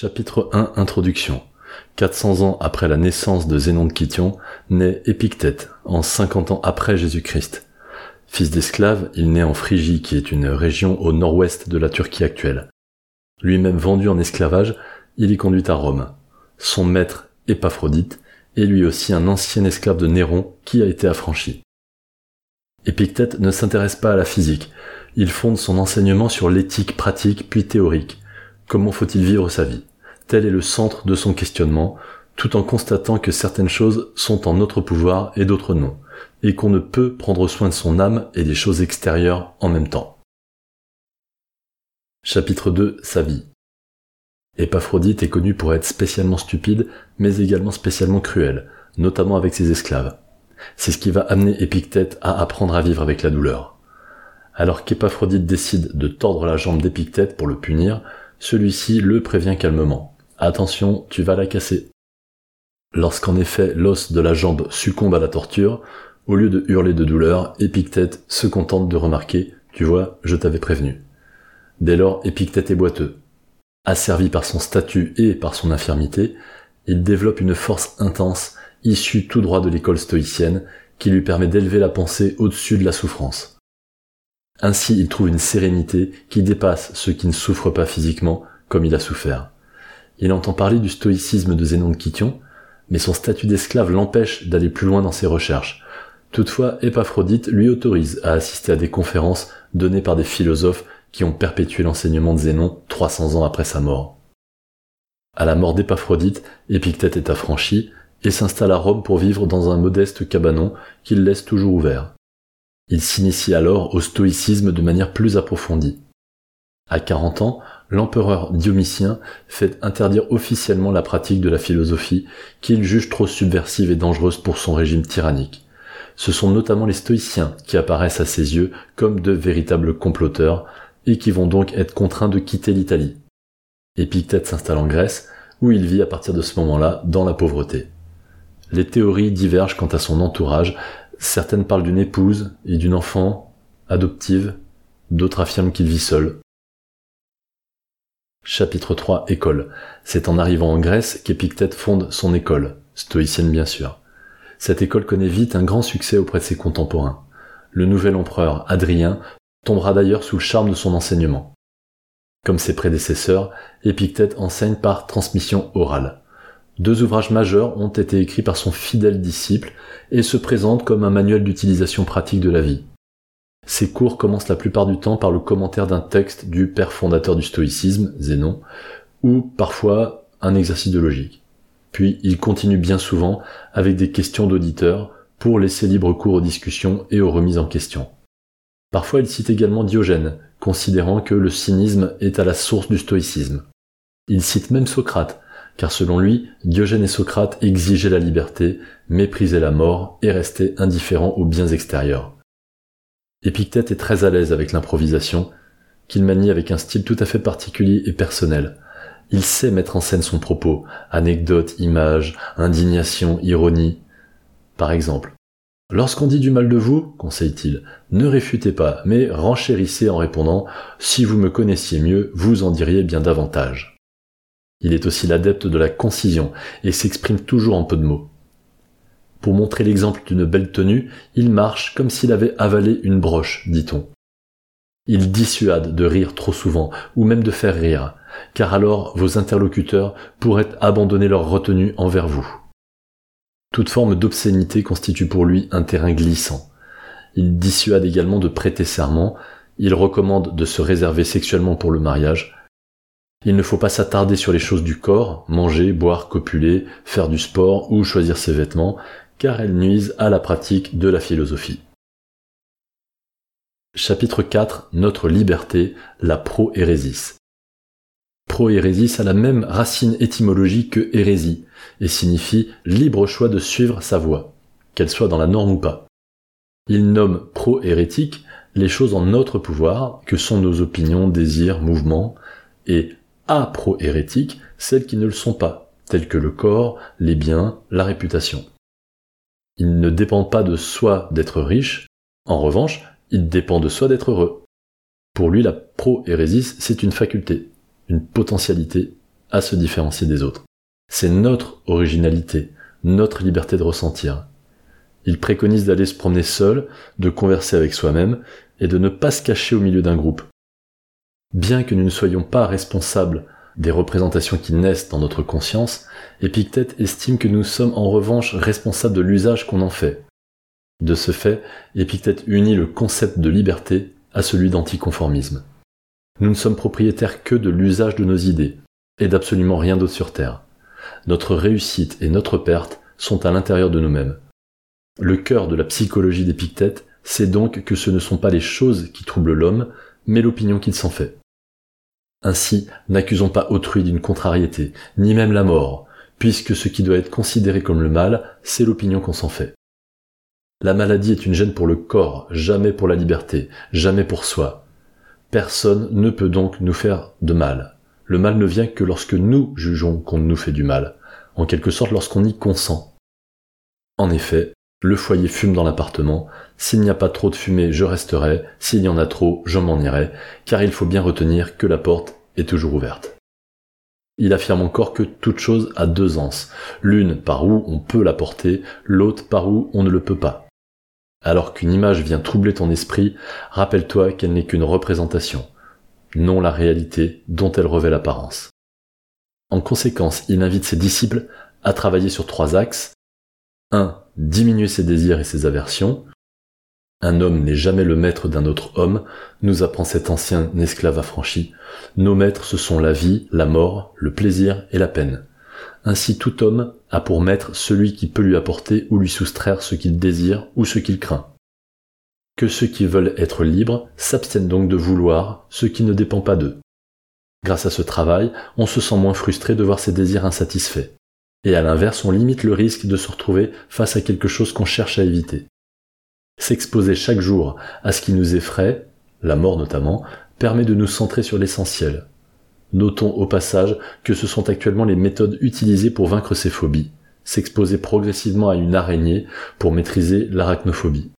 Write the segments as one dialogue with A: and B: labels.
A: Chapitre 1 Introduction 400 ans après la naissance de Zénon de Kition, naît Épictète, en 50 ans après Jésus-Christ. Fils d'esclave, il naît en Phrygie, qui est une région au nord-ouest de la Turquie actuelle. Lui-même vendu en esclavage, il y conduit à Rome. Son maître, Épaphrodite, est lui aussi un ancien esclave de Néron qui a été affranchi. Épictète ne s'intéresse pas à la physique. Il fonde son enseignement sur l'éthique pratique puis théorique. Comment faut-il vivre sa vie? Tel est le centre de son questionnement, tout en constatant que certaines choses sont en notre pouvoir et d'autres non, et qu'on ne peut prendre soin de son âme et des choses extérieures en même temps. Chapitre 2 Sa vie Épaphrodite est connu pour être spécialement stupide, mais également spécialement cruel, notamment avec ses esclaves. C'est ce qui va amener Épictète à apprendre à vivre avec la douleur. Alors qu'Épaphrodite décide de tordre la jambe d'Épictète pour le punir, celui-ci le prévient calmement. Attention, tu vas la casser. Lorsqu'en effet l'os de la jambe succombe à la torture, au lieu de hurler de douleur, Épictète se contente de remarquer Tu vois, je t'avais prévenu. Dès lors, Épictète est boiteux. Asservi par son statut et par son infirmité, il développe une force intense, issue tout droit de l'école stoïcienne, qui lui permet d'élever la pensée au-dessus de la souffrance. Ainsi, il trouve une sérénité qui dépasse ceux qui ne souffrent pas physiquement comme il a souffert. Il entend parler du stoïcisme de Zénon de Kition, mais son statut d'esclave l'empêche d'aller plus loin dans ses recherches. Toutefois, Épaphrodite lui autorise à assister à des conférences données par des philosophes qui ont perpétué l'enseignement de Zénon 300 ans après sa mort. À la mort d'Épaphrodite, Épictète est affranchi et s'installe à Rome pour vivre dans un modeste cabanon qu'il laisse toujours ouvert. Il s'initie alors au stoïcisme de manière plus approfondie. À 40 ans, l'empereur Diomitien fait interdire officiellement la pratique de la philosophie qu'il juge trop subversive et dangereuse pour son régime tyrannique. Ce sont notamment les stoïciens qui apparaissent à ses yeux comme de véritables comploteurs et qui vont donc être contraints de quitter l'Italie. Épictète s'installe en Grèce, où il vit à partir de ce moment-là dans la pauvreté. Les théories divergent quant à son entourage, Certaines parlent d'une épouse et d'une enfant adoptive, d'autres affirment qu'il vit seul. Chapitre 3 École. C'est en arrivant en Grèce qu'Épictète fonde son école, stoïcienne bien sûr. Cette école connaît vite un grand succès auprès de ses contemporains. Le nouvel empereur, Adrien, tombera d'ailleurs sous le charme de son enseignement. Comme ses prédécesseurs, Épictète enseigne par transmission orale. Deux ouvrages majeurs ont été écrits par son fidèle disciple et se présentent comme un manuel d'utilisation pratique de la vie. Ces cours commencent la plupart du temps par le commentaire d'un texte du père fondateur du stoïcisme, Zénon, ou parfois un exercice de logique. Puis il continue bien souvent avec des questions d'auditeurs pour laisser libre cours aux discussions et aux remises en question. Parfois il cite également Diogène, considérant que le cynisme est à la source du stoïcisme. Il cite même Socrate, car selon lui, Diogène et Socrate exigeaient la liberté, méprisaient la mort et restaient indifférents aux biens extérieurs. Épictète est très à l'aise avec l'improvisation, qu'il manie avec un style tout à fait particulier et personnel. Il sait mettre en scène son propos, anecdotes, images, indignation, ironie. Par exemple, Lorsqu'on dit du mal de vous, conseille-t-il, ne réfutez pas, mais renchérissez en répondant Si vous me connaissiez mieux, vous en diriez bien davantage. Il est aussi l'adepte de la concision et s'exprime toujours en peu de mots. Pour montrer l'exemple d'une belle tenue, il marche comme s'il avait avalé une broche, dit-on. Il dissuade de rire trop souvent, ou même de faire rire, car alors vos interlocuteurs pourraient abandonner leur retenue envers vous. Toute forme d'obscénité constitue pour lui un terrain glissant. Il dissuade également de prêter serment, il recommande de se réserver sexuellement pour le mariage, il ne faut pas s'attarder sur les choses du corps, manger, boire, copuler, faire du sport ou choisir ses vêtements, car elles nuisent à la pratique de la philosophie. Chapitre 4 Notre liberté, la pro-hérésis. Pro-hérésis a la même racine étymologique que hérésie, et signifie libre choix de suivre sa voie, qu'elle soit dans la norme ou pas. Il nomme pro-hérétique les choses en notre pouvoir, que sont nos opinions, désirs, mouvements, et pro-hérétiques, celles qui ne le sont pas, telles que le corps, les biens, la réputation. Il ne dépend pas de soi d'être riche, en revanche, il dépend de soi d'être heureux. Pour lui, la pro-hérésis, c'est une faculté, une potentialité, à se différencier des autres. C'est notre originalité, notre liberté de ressentir. Il préconise d'aller se promener seul, de converser avec soi-même et de ne pas se cacher au milieu d'un groupe. Bien que nous ne soyons pas responsables des représentations qui naissent dans notre conscience, Épictète estime que nous sommes en revanche responsables de l'usage qu'on en fait. De ce fait, Épictète unit le concept de liberté à celui d'anticonformisme. Nous ne sommes propriétaires que de l'usage de nos idées, et d'absolument rien d'autre sur Terre. Notre réussite et notre perte sont à l'intérieur de nous-mêmes. Le cœur de la psychologie d'Épictète, c'est donc que ce ne sont pas les choses qui troublent l'homme, mais l'opinion qu'il s'en fait. Ainsi, n'accusons pas autrui d'une contrariété, ni même la mort, puisque ce qui doit être considéré comme le mal, c'est l'opinion qu'on s'en fait. La maladie est une gêne pour le corps, jamais pour la liberté, jamais pour soi. Personne ne peut donc nous faire de mal. Le mal ne vient que lorsque nous jugeons qu'on nous fait du mal, en quelque sorte lorsqu'on y consent. En effet, le foyer fume dans l'appartement, s'il n'y a pas trop de fumée, je resterai, s'il y en a trop, je m'en irai, car il faut bien retenir que la porte est toujours ouverte. Il affirme encore que toute chose a deux anses, l'une par où on peut la porter, l'autre par où on ne le peut pas. Alors qu'une image vient troubler ton esprit, rappelle-toi qu'elle n'est qu'une représentation, non la réalité dont elle revêt l'apparence. En conséquence, il invite ses disciples à travailler sur trois axes. 1. Diminuer ses désirs et ses aversions. Un homme n'est jamais le maître d'un autre homme, nous apprend cet ancien esclave affranchi. Nos maîtres, ce sont la vie, la mort, le plaisir et la peine. Ainsi tout homme a pour maître celui qui peut lui apporter ou lui soustraire ce qu'il désire ou ce qu'il craint. Que ceux qui veulent être libres s'abstiennent donc de vouloir ce qui ne dépend pas d'eux. Grâce à ce travail, on se sent moins frustré de voir ses désirs insatisfaits. Et à l'inverse, on limite le risque de se retrouver face à quelque chose qu'on cherche à éviter. S'exposer chaque jour à ce qui nous effraie, la mort notamment, permet de nous centrer sur l'essentiel, Notons au passage que ce sont actuellement les méthodes utilisées pour vaincre ces phobies, s'exposer progressivement à une araignée pour maîtriser l'arachnophobie.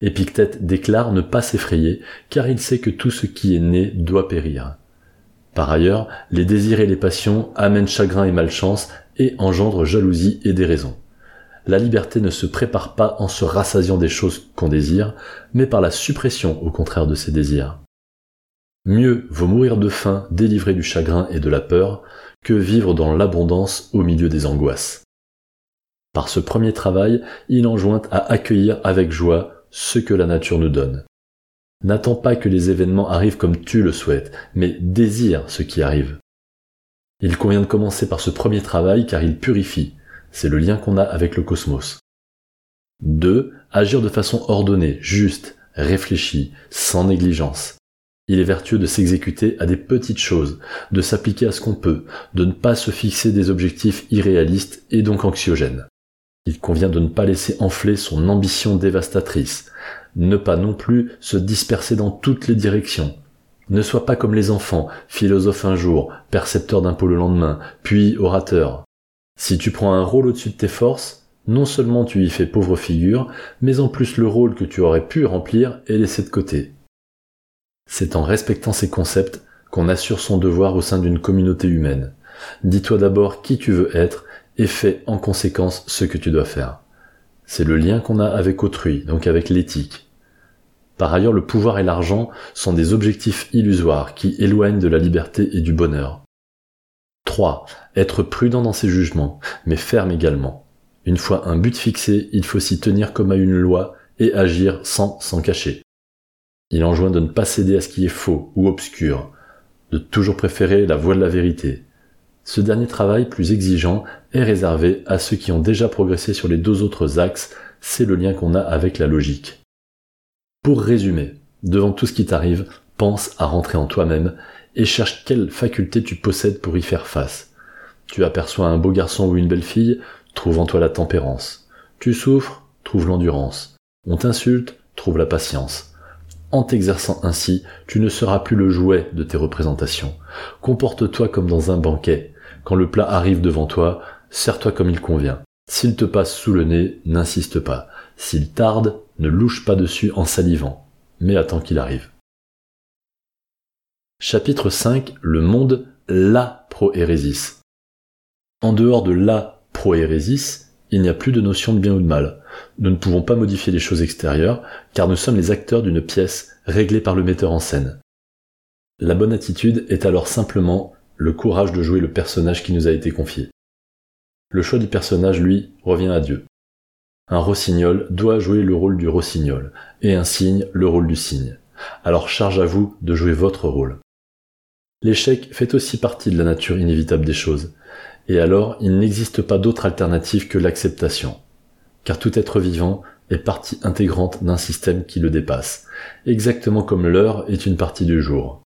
A: Épictète déclare ne pas s'effrayer car il sait que tout ce qui est né doit périr. Par ailleurs, les désirs et les passions amènent chagrin et malchance et engendrent jalousie et déraison. La liberté ne se prépare pas en se rassasiant des choses qu'on désire, mais par la suppression au contraire de ces désirs. Mieux vaut mourir de faim délivré du chagrin et de la peur que vivre dans l'abondance au milieu des angoisses. Par ce premier travail, il enjoint à accueillir avec joie ce que la nature nous donne. N'attends pas que les événements arrivent comme tu le souhaites, mais désire ce qui arrive. Il convient de commencer par ce premier travail car il purifie. C'est le lien qu'on a avec le cosmos. 2. Agir de façon ordonnée, juste, réfléchie, sans négligence. Il est vertueux de s'exécuter à des petites choses, de s'appliquer à ce qu'on peut, de ne pas se fixer des objectifs irréalistes et donc anxiogènes. Il convient de ne pas laisser enfler son ambition dévastatrice, ne pas non plus se disperser dans toutes les directions. Ne sois pas comme les enfants, philosophe un jour, percepteur d'impôts le lendemain, puis orateur. Si tu prends un rôle au-dessus de tes forces, non seulement tu y fais pauvre figure, mais en plus le rôle que tu aurais pu remplir est laissé de côté. C'est en respectant ces concepts qu'on assure son devoir au sein d'une communauté humaine. Dis-toi d'abord qui tu veux être et fais en conséquence ce que tu dois faire. C'est le lien qu'on a avec autrui, donc avec l'éthique. Par ailleurs, le pouvoir et l'argent sont des objectifs illusoires qui éloignent de la liberté et du bonheur. 3. Être prudent dans ses jugements, mais ferme également. Une fois un but fixé, il faut s'y tenir comme à une loi et agir sans s'en cacher. Il enjoint de ne pas céder à ce qui est faux ou obscur, de toujours préférer la voie de la vérité. Ce dernier travail plus exigeant est réservé à ceux qui ont déjà progressé sur les deux autres axes, c'est le lien qu'on a avec la logique. Pour résumer, devant tout ce qui t'arrive, pense à rentrer en toi-même et cherche quelle faculté tu possèdes pour y faire face. Tu aperçois un beau garçon ou une belle fille, trouve en toi la tempérance. Tu souffres, trouve l'endurance. On t'insulte, trouve la patience. En t'exerçant ainsi, tu ne seras plus le jouet de tes représentations. Comporte-toi comme dans un banquet. Quand le plat arrive devant toi, sers-toi comme il convient. S'il te passe sous le nez, n'insiste pas. S'il tarde, ne louche pas dessus en salivant, mais attends qu'il arrive. Chapitre 5 Le monde la proérésis. En dehors de la proérésis, il n'y a plus de notion de bien ou de mal. Nous ne pouvons pas modifier les choses extérieures, car nous sommes les acteurs d'une pièce réglée par le metteur en scène. La bonne attitude est alors simplement le courage de jouer le personnage qui nous a été confié. Le choix du personnage, lui, revient à Dieu. Un rossignol doit jouer le rôle du rossignol, et un cygne le rôle du cygne. Alors charge à vous de jouer votre rôle. L'échec fait aussi partie de la nature inévitable des choses, et alors il n'existe pas d'autre alternative que l'acceptation. Car tout être vivant est partie intégrante d'un système qui le dépasse, exactement comme l'heure est une partie du jour.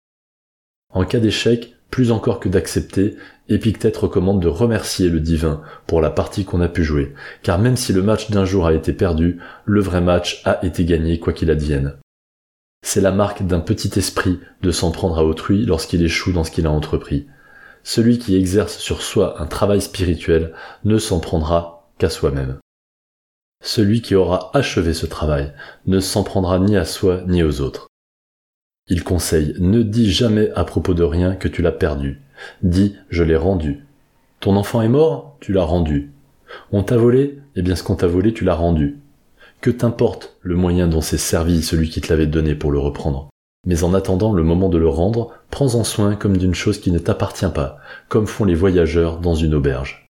A: En cas d'échec, plus encore que d'accepter, Épictète recommande de remercier le divin pour la partie qu'on a pu jouer, car même si le match d'un jour a été perdu, le vrai match a été gagné quoi qu'il advienne. C'est la marque d'un petit esprit de s'en prendre à autrui lorsqu'il échoue dans ce qu'il a entrepris. Celui qui exerce sur soi un travail spirituel ne s'en prendra qu'à soi-même. Celui qui aura achevé ce travail ne s'en prendra ni à soi ni aux autres. Il conseille, ne dis jamais à propos de rien que tu l'as perdu. Dis, je l'ai rendu. Ton enfant est mort, tu l'as rendu. On t'a volé, eh bien ce qu'on t'a volé, tu l'as rendu. Que t'importe le moyen dont s'est servi celui qui te l'avait donné pour le reprendre. Mais en attendant le moment de le rendre, prends-en soin comme d'une chose qui ne t'appartient pas, comme font les voyageurs dans une auberge.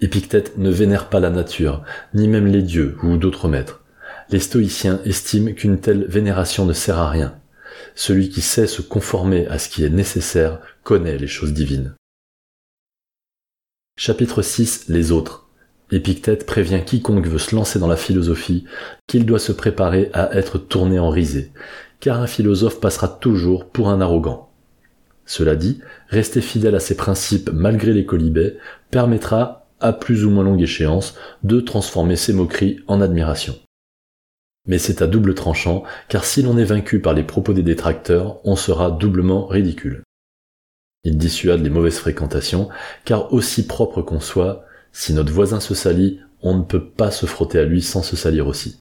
A: Épictète ne vénère pas la nature, ni même les dieux ou d'autres maîtres. Les stoïciens estiment qu'une telle vénération ne sert à rien. Celui qui sait se conformer à ce qui est nécessaire connaît les choses divines. Chapitre 6 Les autres. Épictète prévient quiconque veut se lancer dans la philosophie qu'il doit se préparer à être tourné en risée, car un philosophe passera toujours pour un arrogant. Cela dit, rester fidèle à ses principes malgré les colibets permettra, à plus ou moins longue échéance, de transformer ses moqueries en admiration. Mais c'est à double tranchant, car si l'on est vaincu par les propos des détracteurs, on sera doublement ridicule. Il dissuade les mauvaises fréquentations, car aussi propre qu'on soit, si notre voisin se salit, on ne peut pas se frotter à lui sans se salir aussi.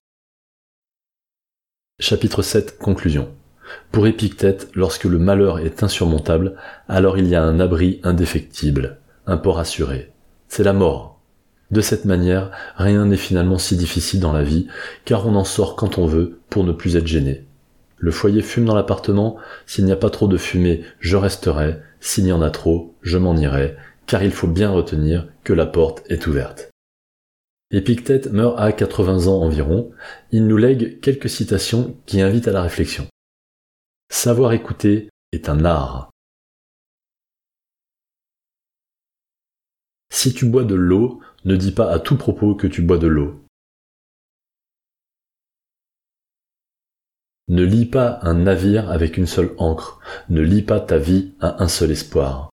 A: Chapitre 7 Conclusion. Pour Épictète, lorsque le malheur est insurmontable, alors il y a un abri indéfectible, un port assuré. C'est la mort. De cette manière, rien n'est finalement si difficile dans la vie, car on en sort quand on veut pour ne plus être gêné. Le foyer fume dans l'appartement, s'il n'y a pas trop de fumée, je resterai, s'il y en a trop, je m'en irai, car il faut bien retenir que la porte est ouverte. Épictète meurt à 80 ans environ, il nous lègue quelques citations qui invitent à la réflexion. Savoir écouter est un art. Si tu bois de l'eau, ne dis pas à tout propos que tu bois de l'eau. Ne lis pas un navire avec une seule encre, ne lis pas ta vie à un seul espoir.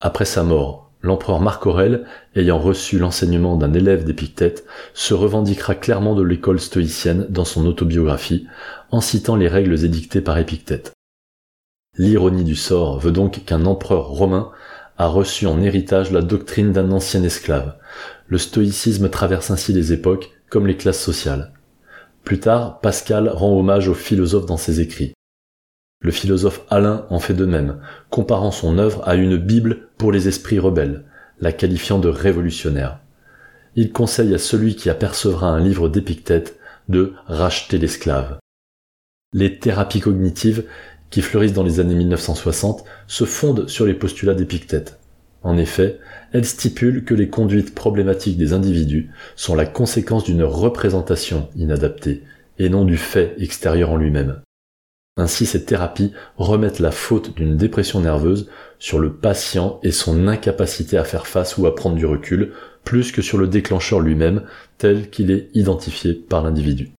A: Après sa mort, l'empereur Marc Aurèle, ayant reçu l'enseignement d'un élève d'Épictète, se revendiquera clairement de l'école stoïcienne dans son autobiographie, en citant les règles édictées par Épictète. L'ironie du sort veut donc qu'un empereur romain a reçu en héritage la doctrine d'un ancien esclave. Le stoïcisme traverse ainsi les époques comme les classes sociales. Plus tard, Pascal rend hommage aux philosophes dans ses écrits. Le philosophe Alain en fait de même, comparant son œuvre à une Bible pour les esprits rebelles, la qualifiant de révolutionnaire. Il conseille à celui qui apercevra un livre d'Épictète de racheter l'esclave. Les thérapies cognitives, qui fleurissent dans les années 1960, se fondent sur les postulats d'Épictète. En effet, elle stipule que les conduites problématiques des individus sont la conséquence d'une représentation inadaptée et non du fait extérieur en lui-même. Ainsi, ces thérapies remettent la faute d'une dépression nerveuse sur le patient et son incapacité à faire face ou à prendre du recul, plus que sur le déclencheur lui-même tel qu'il est identifié par l'individu.